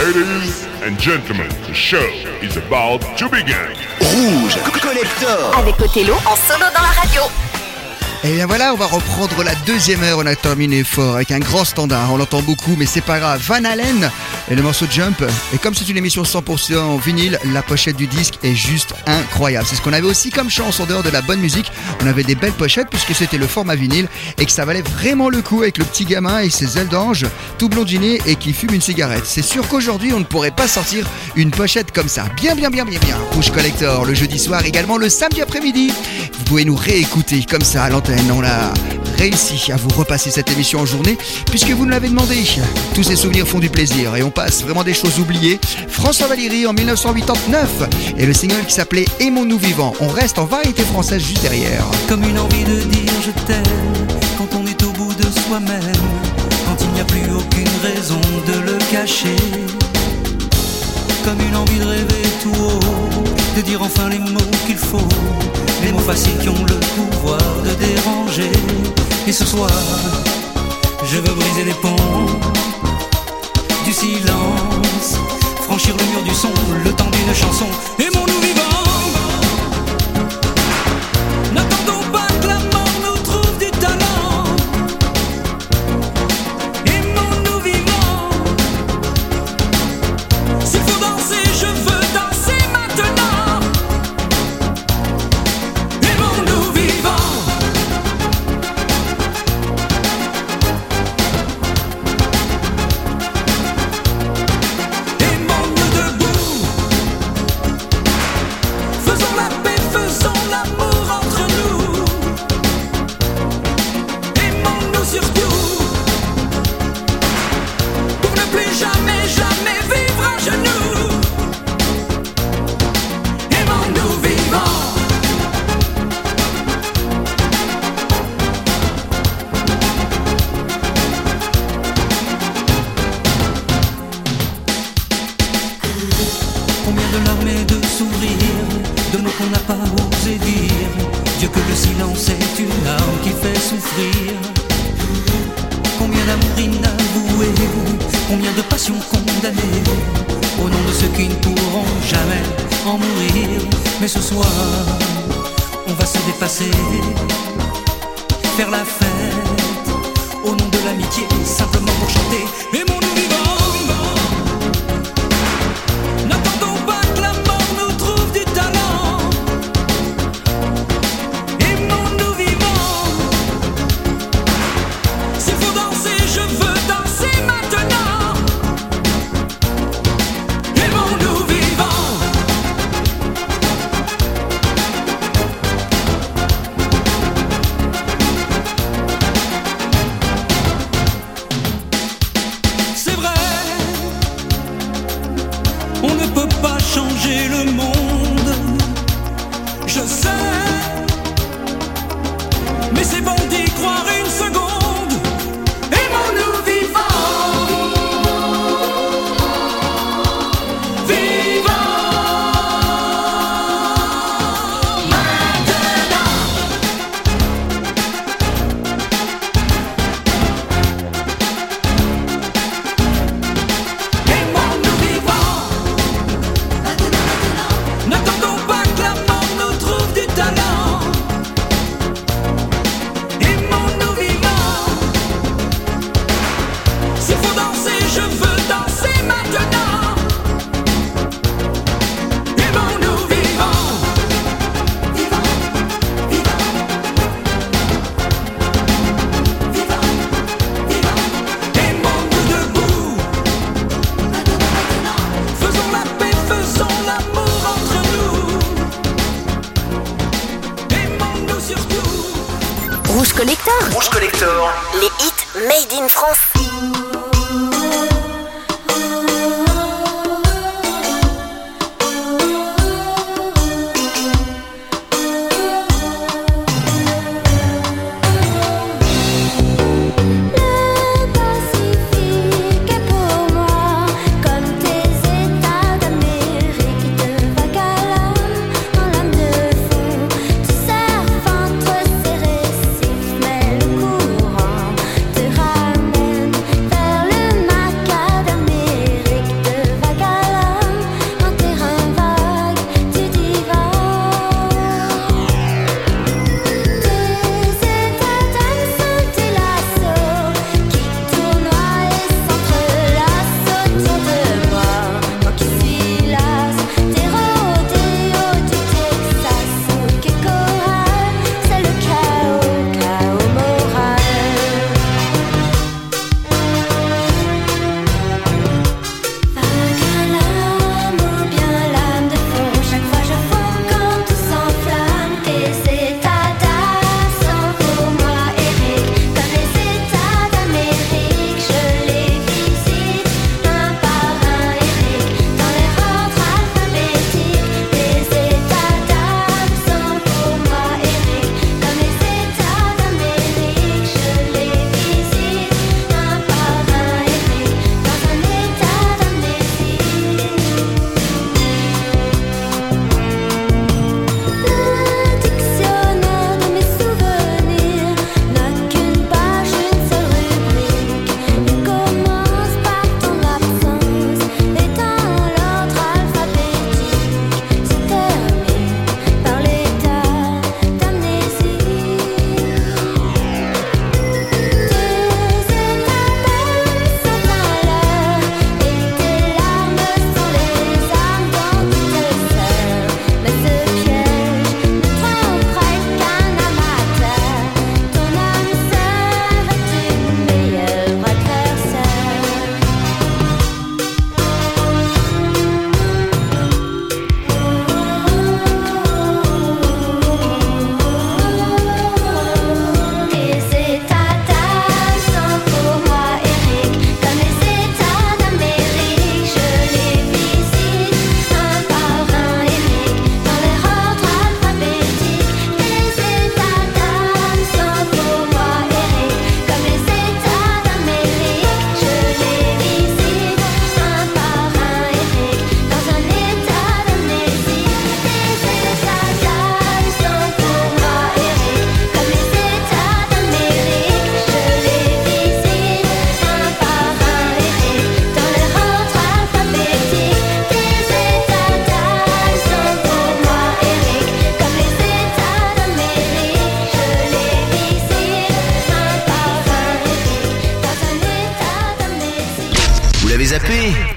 Ladies and gentlemen, the show is about to begin. Rouge Collector Avec Othello en solo dans la radio. Et bien voilà, on va reprendre la deuxième heure. On a terminé fort avec un grand standard. On l'entend beaucoup, mais c'est pas grave. Van Halen et le morceau Jump. Et comme c'est une émission 100% en vinyle, la pochette du disque est juste incroyable. C'est ce qu'on avait aussi comme chance en dehors de la bonne musique. On avait des belles pochettes puisque c'était le format vinyle et que ça valait vraiment le coup avec le petit gamin et ses ailes d'ange, tout blondiné et qui fume une cigarette. C'est sûr qu'aujourd'hui, on ne pourrait pas sortir une pochette comme ça. Bien, bien, bien, bien, bien. Rouge Collector le jeudi soir, également le samedi après-midi. Vous pouvez nous réécouter comme ça à l'antenne. On a réussi à vous repasser cette émission en journée puisque vous nous l'avez demandé. Tous ces souvenirs font du plaisir et on passe vraiment des choses oubliées. François Valéry en 1989 et le single qui s'appelait Aimons-nous vivants. On reste en variété française juste derrière. Comme une envie de dire je t'aime quand on est au bout de soi-même, quand il n'y a plus aucune raison de le cacher. Comme une envie de rêver tout haut, dire enfin les mots qu'il faut, les mots faciles qui ont le pouvoir de déranger. Et ce soir, je veux briser les ponts du silence, franchir le mur du son, le temps d'une chanson. Aimons-nous vivants.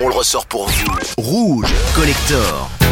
On le ressort pour vous. Rouge Collector.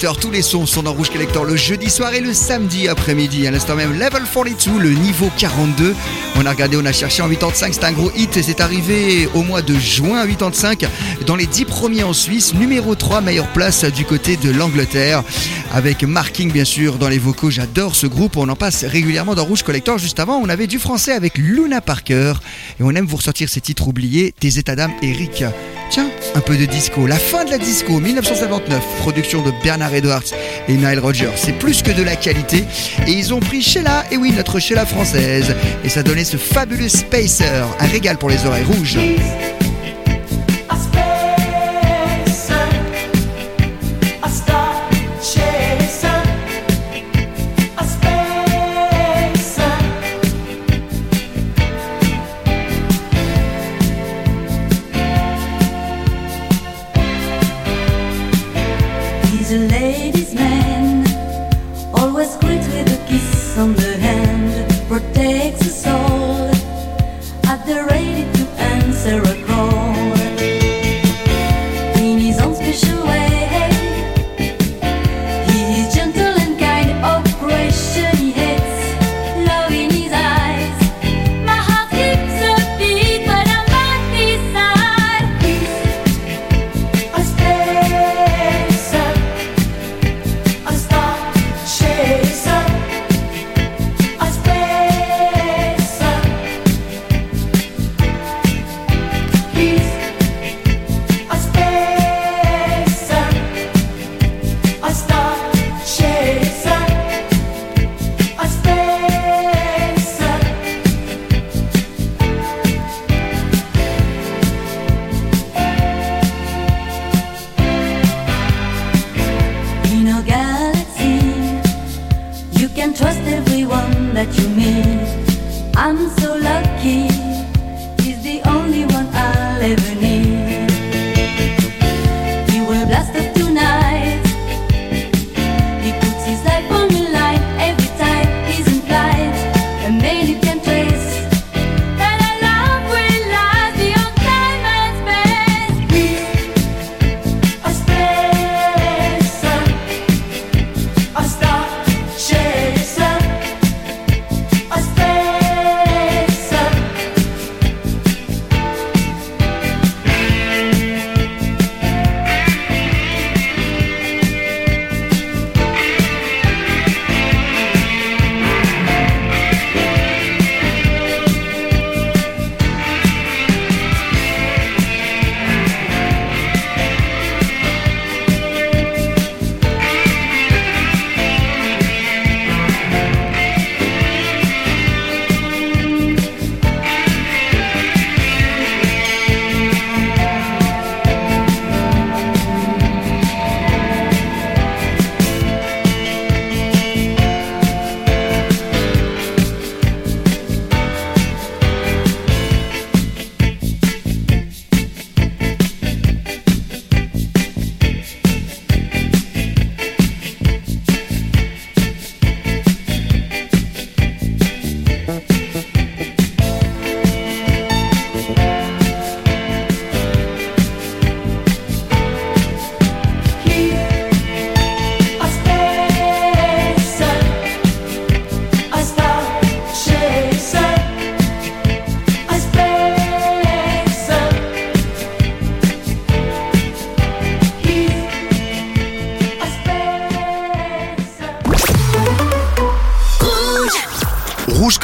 Tous les sons sont dans Rouge Collector le jeudi soir et le samedi après-midi. À l'instant même, Level 42, le niveau 42. On a regardé, on a cherché en 85, c'est un gros hit et c'est arrivé au mois de juin 85 dans les 10 premiers en Suisse. Numéro 3, meilleure place du côté de l'Angleterre. Avec Marking bien sûr dans les vocaux, j'adore ce groupe, on en passe régulièrement dans Rouge Collector. Juste avant, on avait du français avec Luna Parker et on aime vous ressortir ces titres oubliés, Tes états d'âme, Eric. Tiens, un peu de disco. La fin de la disco, 1959, production de Bernard Edwards et Nile Rodgers. C'est plus que de la qualité. Et ils ont pris Sheila, et oui, notre Sheila française. Et ça donnait ce fabuleux Spacer. Un régal pour les oreilles rouges.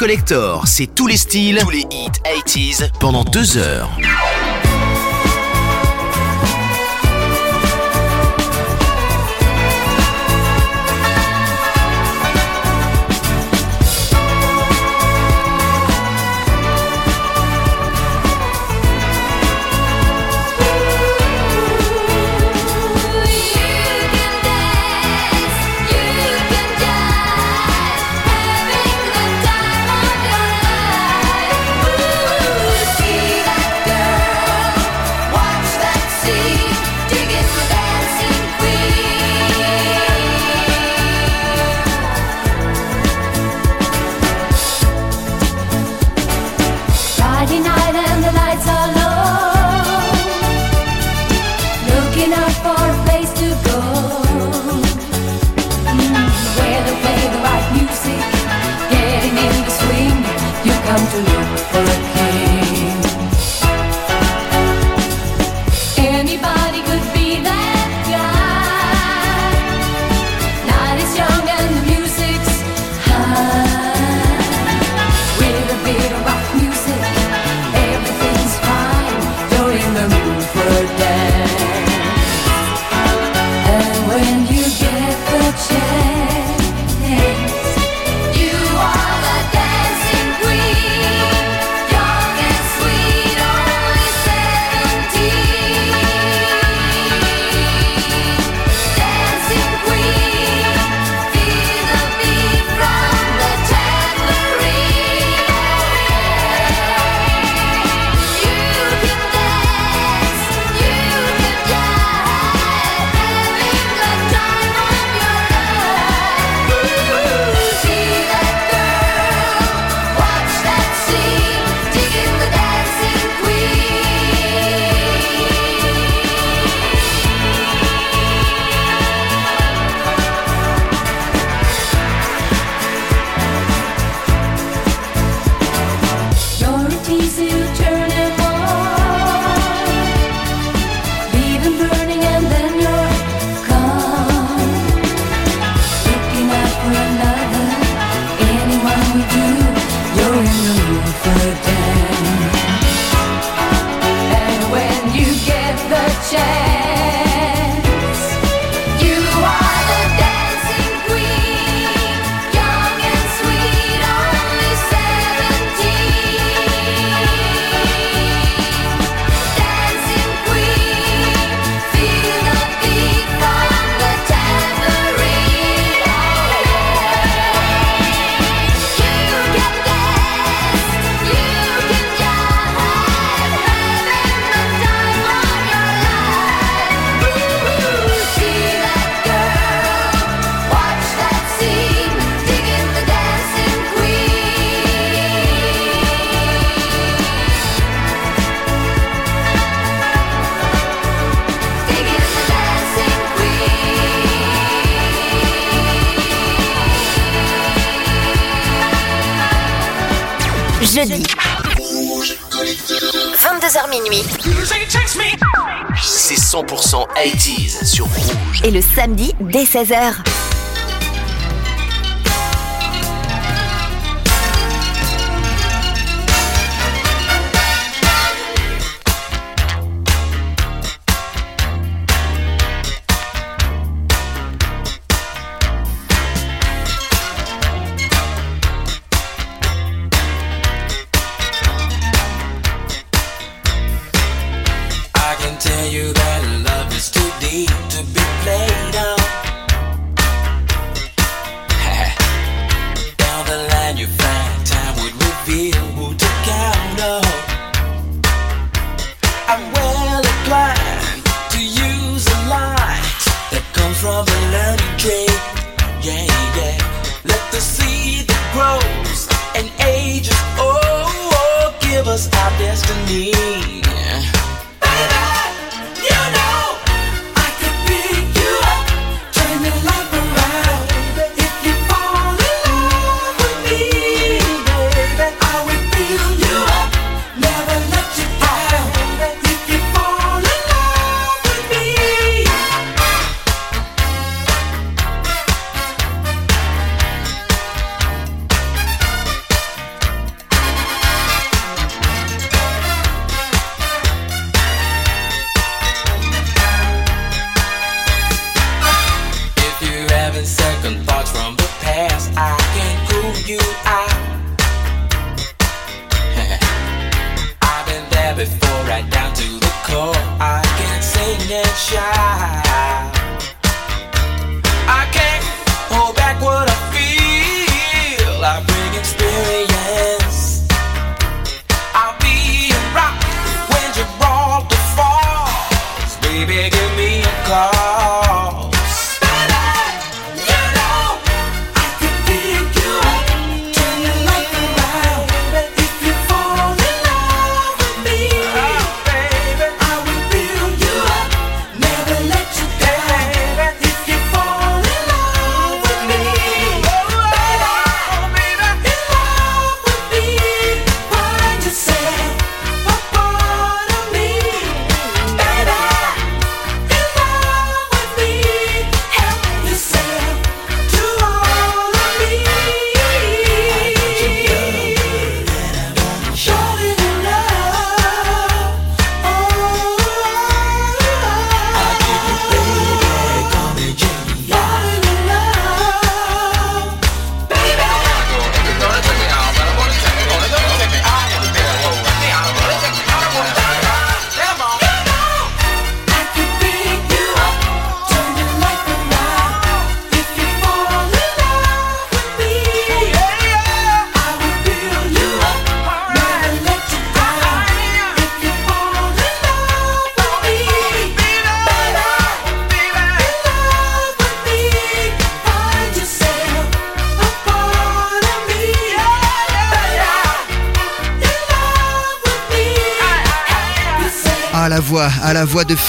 Collector, c'est tous les styles, tous les hits 80s pendant deux heures. 16h.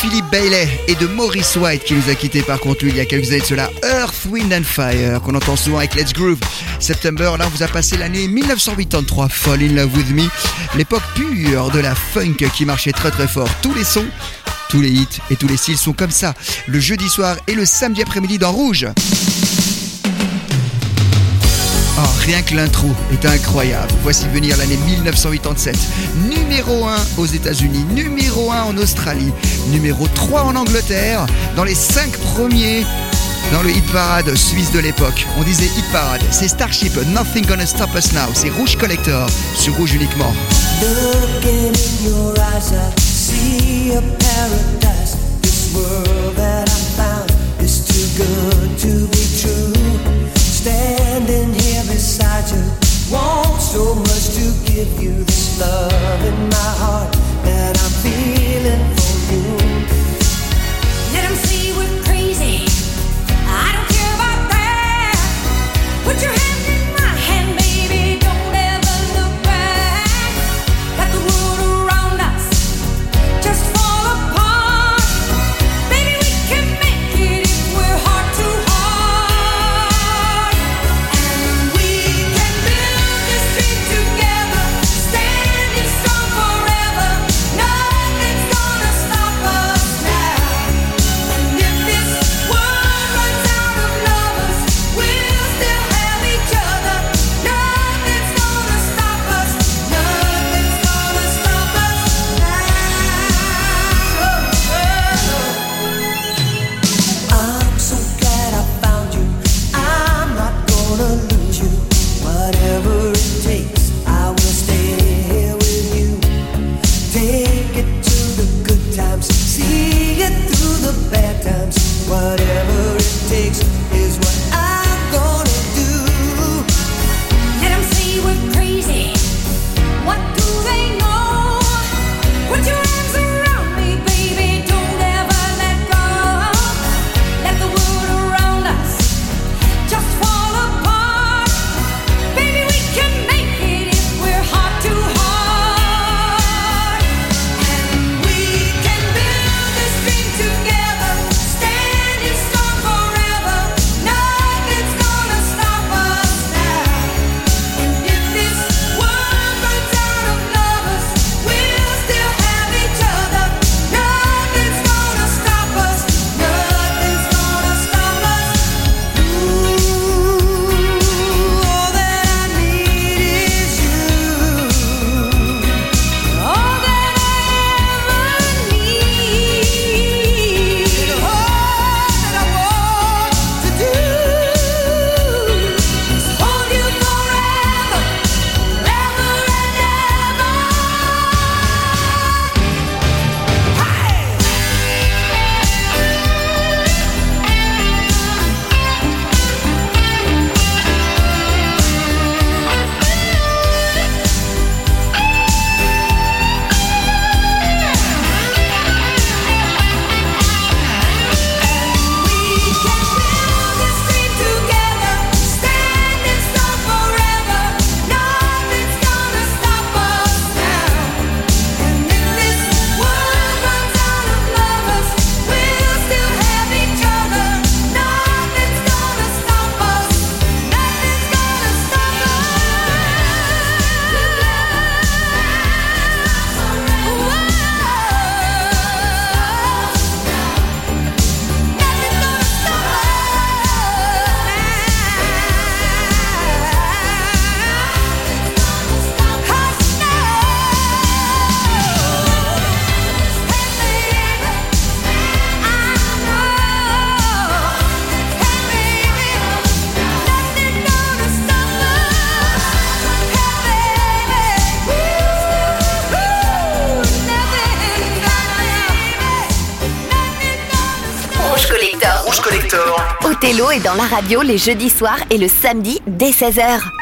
Philippe Bailey et de Maurice White qui nous a quitté par contre il y a quelques années de cela. Earth, Wind and Fire qu'on entend souvent avec Let's Groove. September, là on vous a passé l'année 1983, Fall in Love with Me, l'époque pure de la funk qui marchait très très fort. Tous les sons, tous les hits et tous les styles sont comme ça. Le jeudi soir et le samedi après-midi dans Rouge. Rien que l'intro est incroyable. Voici venir l'année 1987. Numéro 1 aux États-Unis, numéro 1 en Australie, numéro 3 en Angleterre, dans les 5 premiers dans le hit parade suisse de l'époque. On disait hit parade, c'est Starship, Nothing Gonna Stop Us Now, c'est Rouge Collector sur Rouge uniquement. To want so much to give you this love in my heart that I'm feeling for you. Let 'em see we're crazy. I don't care about that. Put your hand Othello est dans la radio les jeudis soirs et le samedi dès 16h.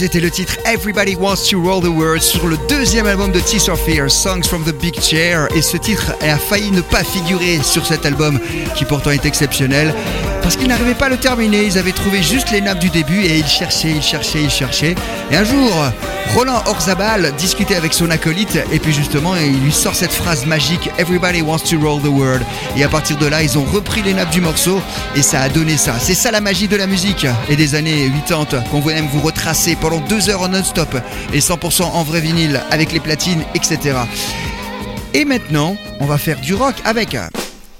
C'était le titre Everybody Wants to Roll the World sur le deuxième album de Tears of Fear, Songs from the Big Chair. Et ce titre a failli ne pas figurer sur cet album, qui pourtant est exceptionnel, parce qu'ils n'arrivaient pas à le terminer. Ils avaient trouvé juste les nappes du début et ils cherchaient, ils cherchaient, ils cherchaient. Et un jour, Roland Orzabal discutait avec son acolyte, et puis justement, il lui sort cette phrase magique Everybody Wants to Roll the World. Et à partir de là, ils ont repris les nappes du morceau, et ça a donné ça. C'est ça la magie de la musique et des années 80 qu'on voulait même vous retracer pendant deux heures en non-stop et 100% en vrai vinyle avec les platines, etc. Et maintenant, on va faire du rock avec.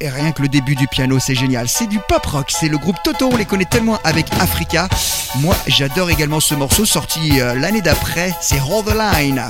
Et rien que le début du piano, c'est génial. C'est du pop rock. C'est le groupe Toto. On les connaît tellement avec Africa. Moi, j'adore également ce morceau sorti euh, l'année d'après. C'est Hold the Line.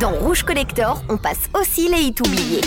Dans Rouge Collector, on passe aussi les hits oubliés.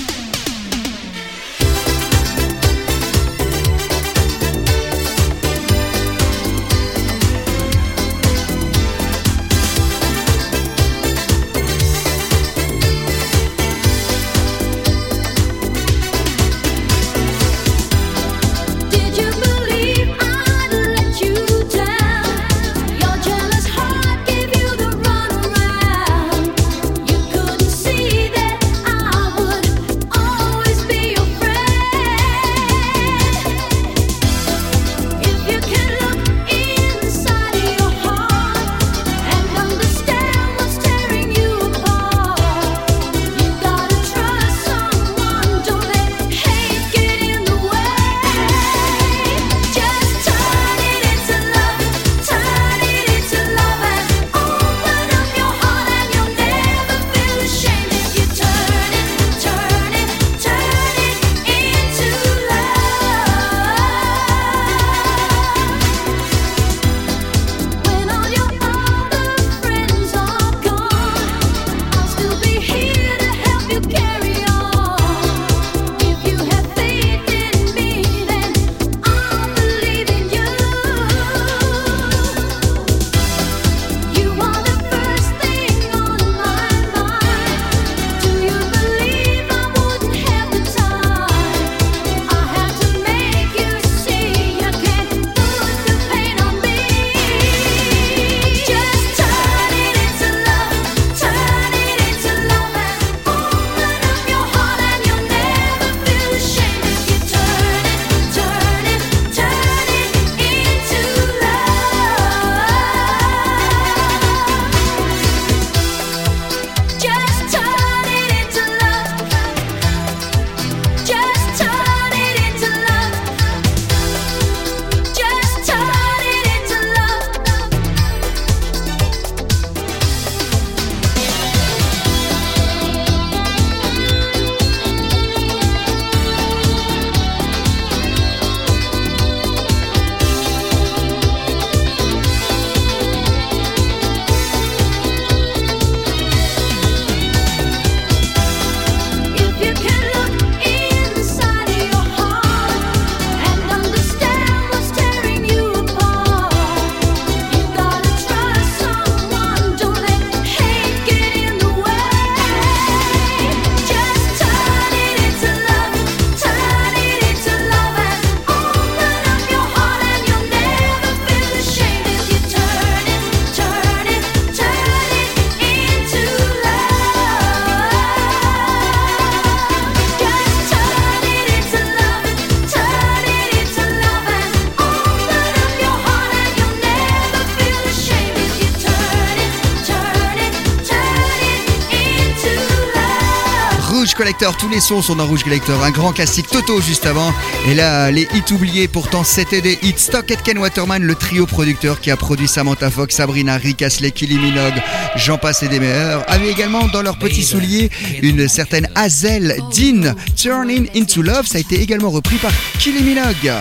Tous les sons sont dans Rouge Collector, un grand classique Toto juste avant. Et là, les hits oubliés, pourtant c'était des hits. Stock et Ken Waterman, le trio producteur qui a produit Samantha Fox, Sabrina, Rick Astley, Kylie Minogue, j'en passe et des meilleurs, avait également dans leurs petits souliers une certaine Hazel Dean, Turning Into Love, ça a été également repris par Kylie Minogue.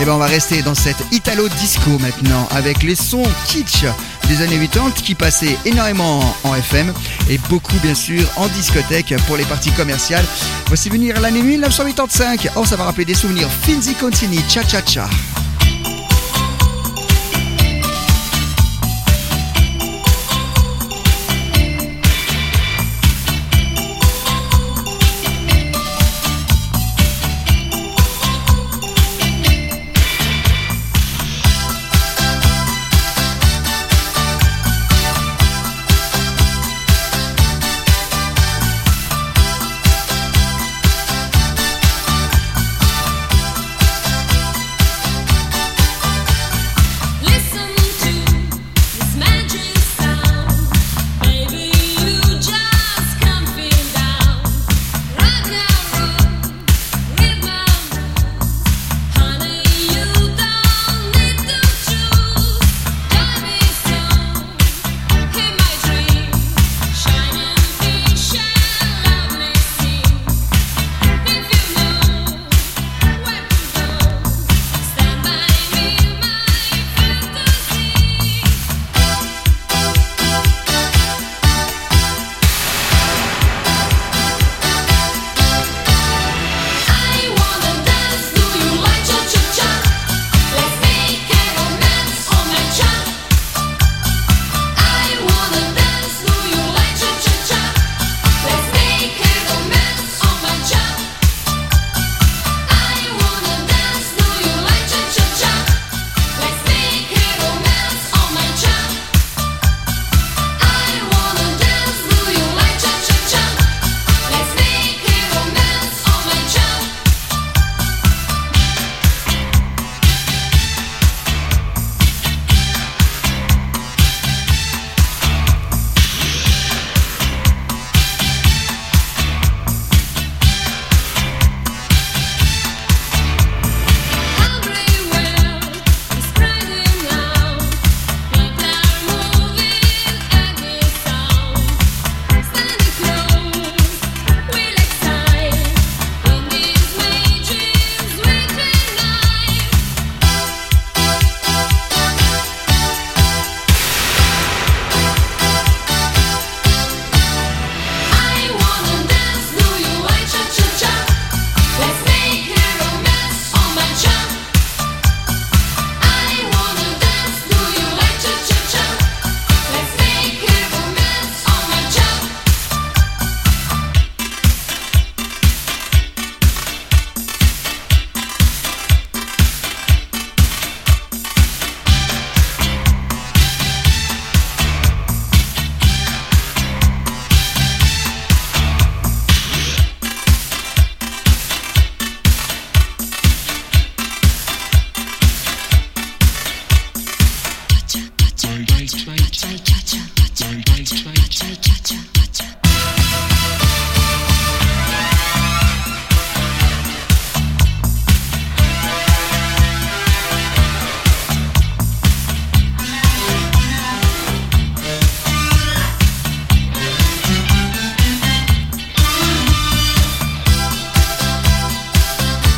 Et ben on va rester dans cette Italo Disco maintenant avec les sons kitsch des années 80 qui passait énormément en FM et beaucoup bien sûr en discothèque pour les parties commerciales. Voici venir l'année 1985. Oh, ça va rappeler des souvenirs. Finzi Contini, cha cha cha.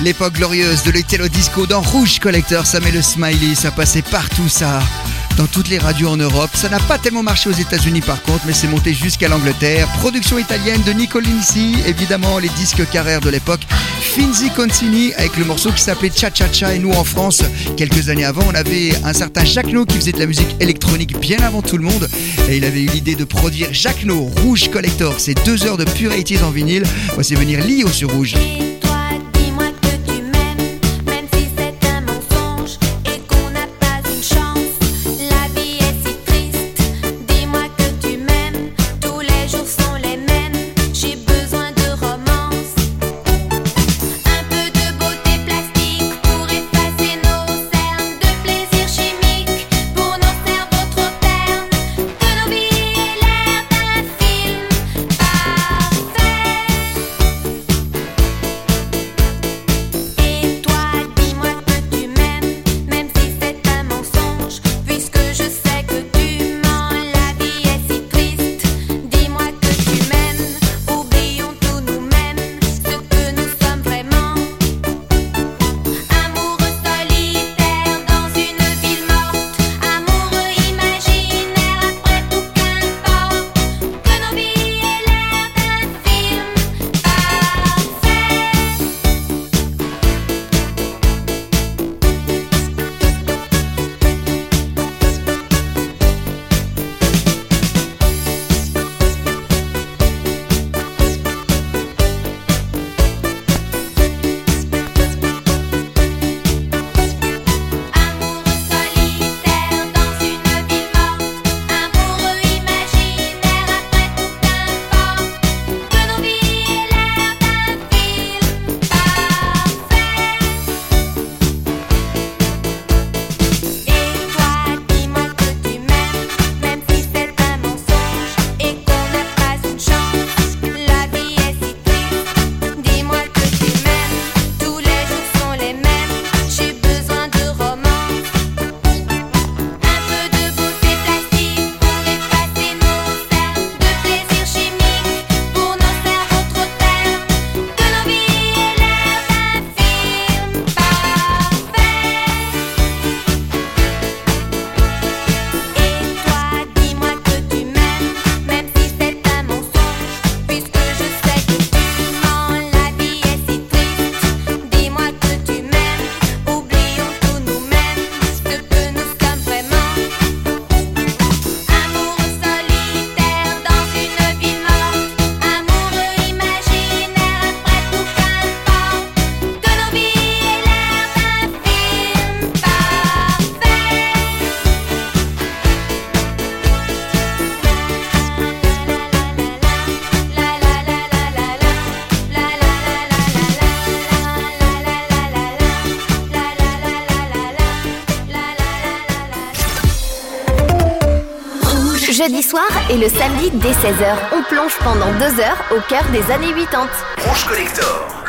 L'époque glorieuse de l'Italo Disco dans Rouge Collector, ça met le smiley, ça passait partout ça. Dans toutes les radios en Europe, ça n'a pas tellement marché aux États-Unis par contre, mais c'est monté jusqu'à l'Angleterre. Production italienne de Nico Lindsay, évidemment les disques carrères de l'époque. Finzi Contini avec le morceau qui s'appelait Cha Cha Cha et nous en France, quelques années avant, on avait un certain Jacques No qui faisait de la musique électronique bien avant tout le monde et il avait eu l'idée de produire Jacques No Rouge Collector. C'est deux heures de pure 80's en vinyle. Voici venir Lio sur Rouge. dès 16h, on plonge pendant 2 heures au cœur des années 80. Collector.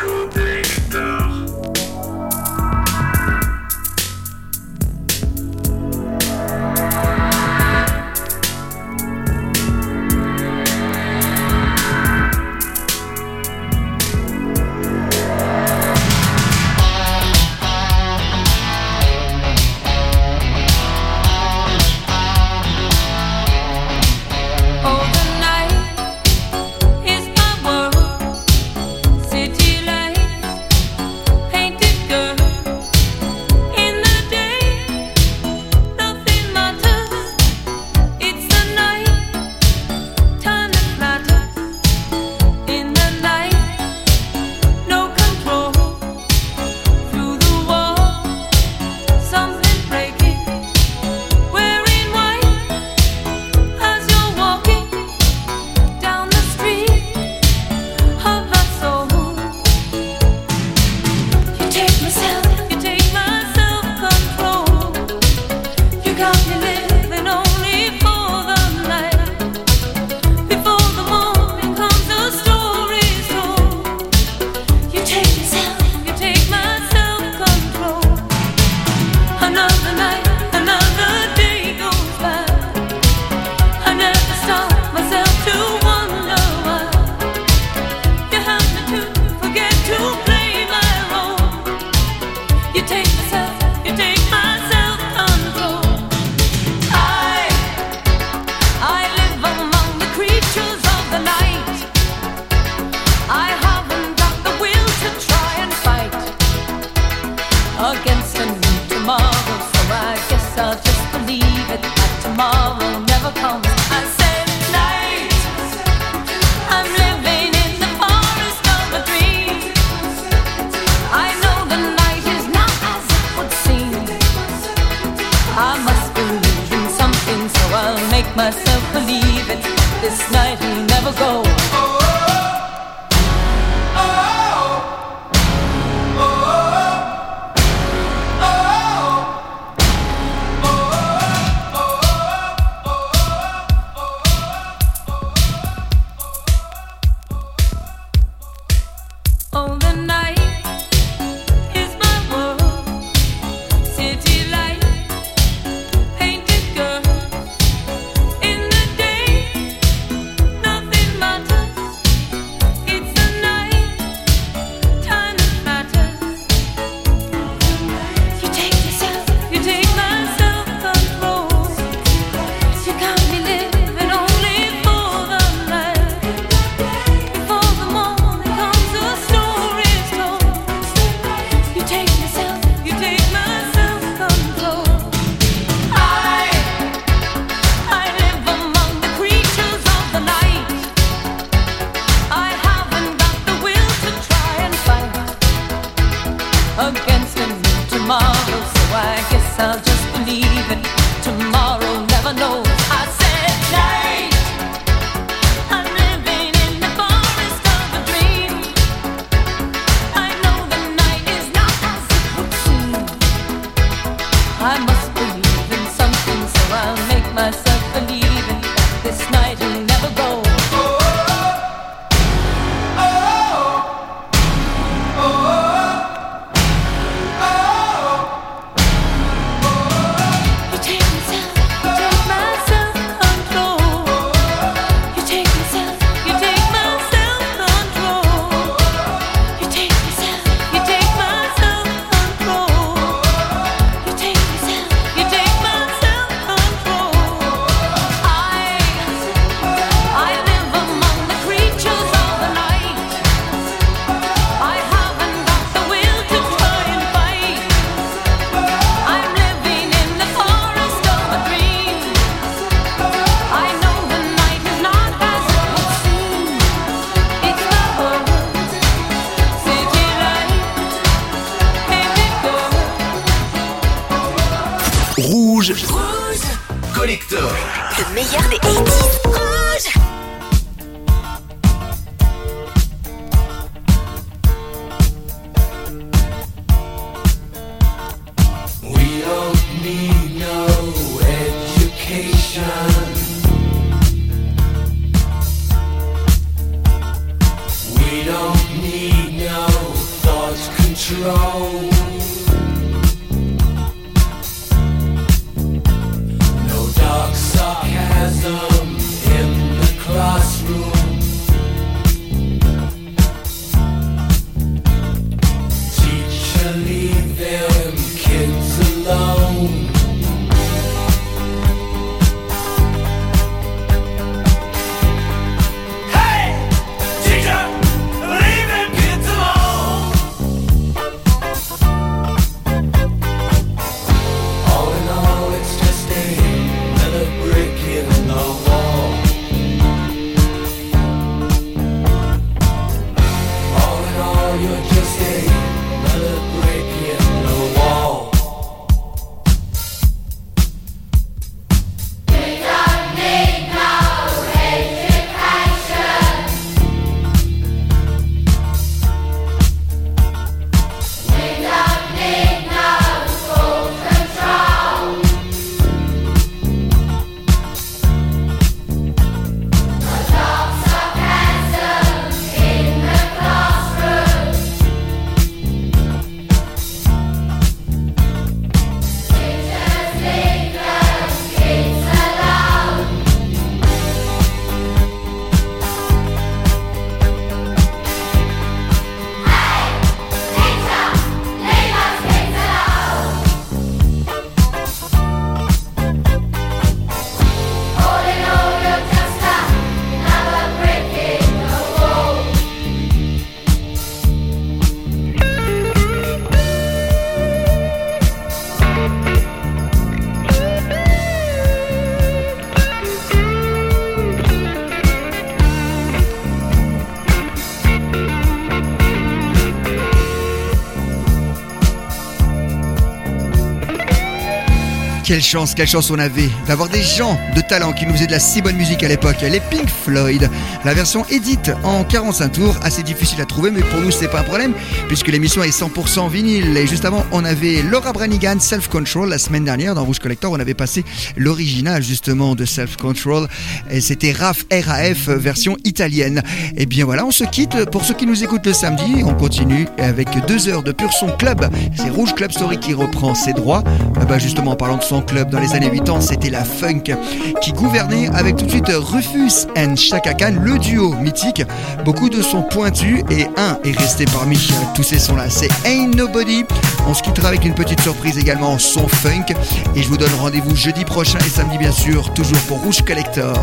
Quelle chance, quelle chance on avait d'avoir des gens de talent qui nous faisaient de la si bonne musique à l'époque. Les Pink Floyd, la version édite en 45 tours, assez difficile à trouver, mais pour nous c'est pas un problème puisque l'émission est 100% vinyle. Et juste avant, on avait Laura Branigan, Self Control. La semaine dernière, dans Rouge Collector, on avait passé l'original justement de Self Control. Et c'était RAF RAF version italienne. Et bien voilà, on se quitte. Pour ceux qui nous écoutent le samedi, on continue avec deux heures de pur son club. C'est Rouge Club Story qui reprend ses droits. Ah bah justement, en parlant de son club, dans les années 80, c'était la funk qui gouvernait avec tout de suite Rufus and Chaka Khan, le duo mythique. Beaucoup de sons pointus et un est resté parmi tous ces sons-là. C'est Ain't Nobody. On se quittera avec une petite surprise également, son funk. Et je vous donne rendez-vous jeudi prochain et samedi bien sûr, toujours pour Rouge Collector.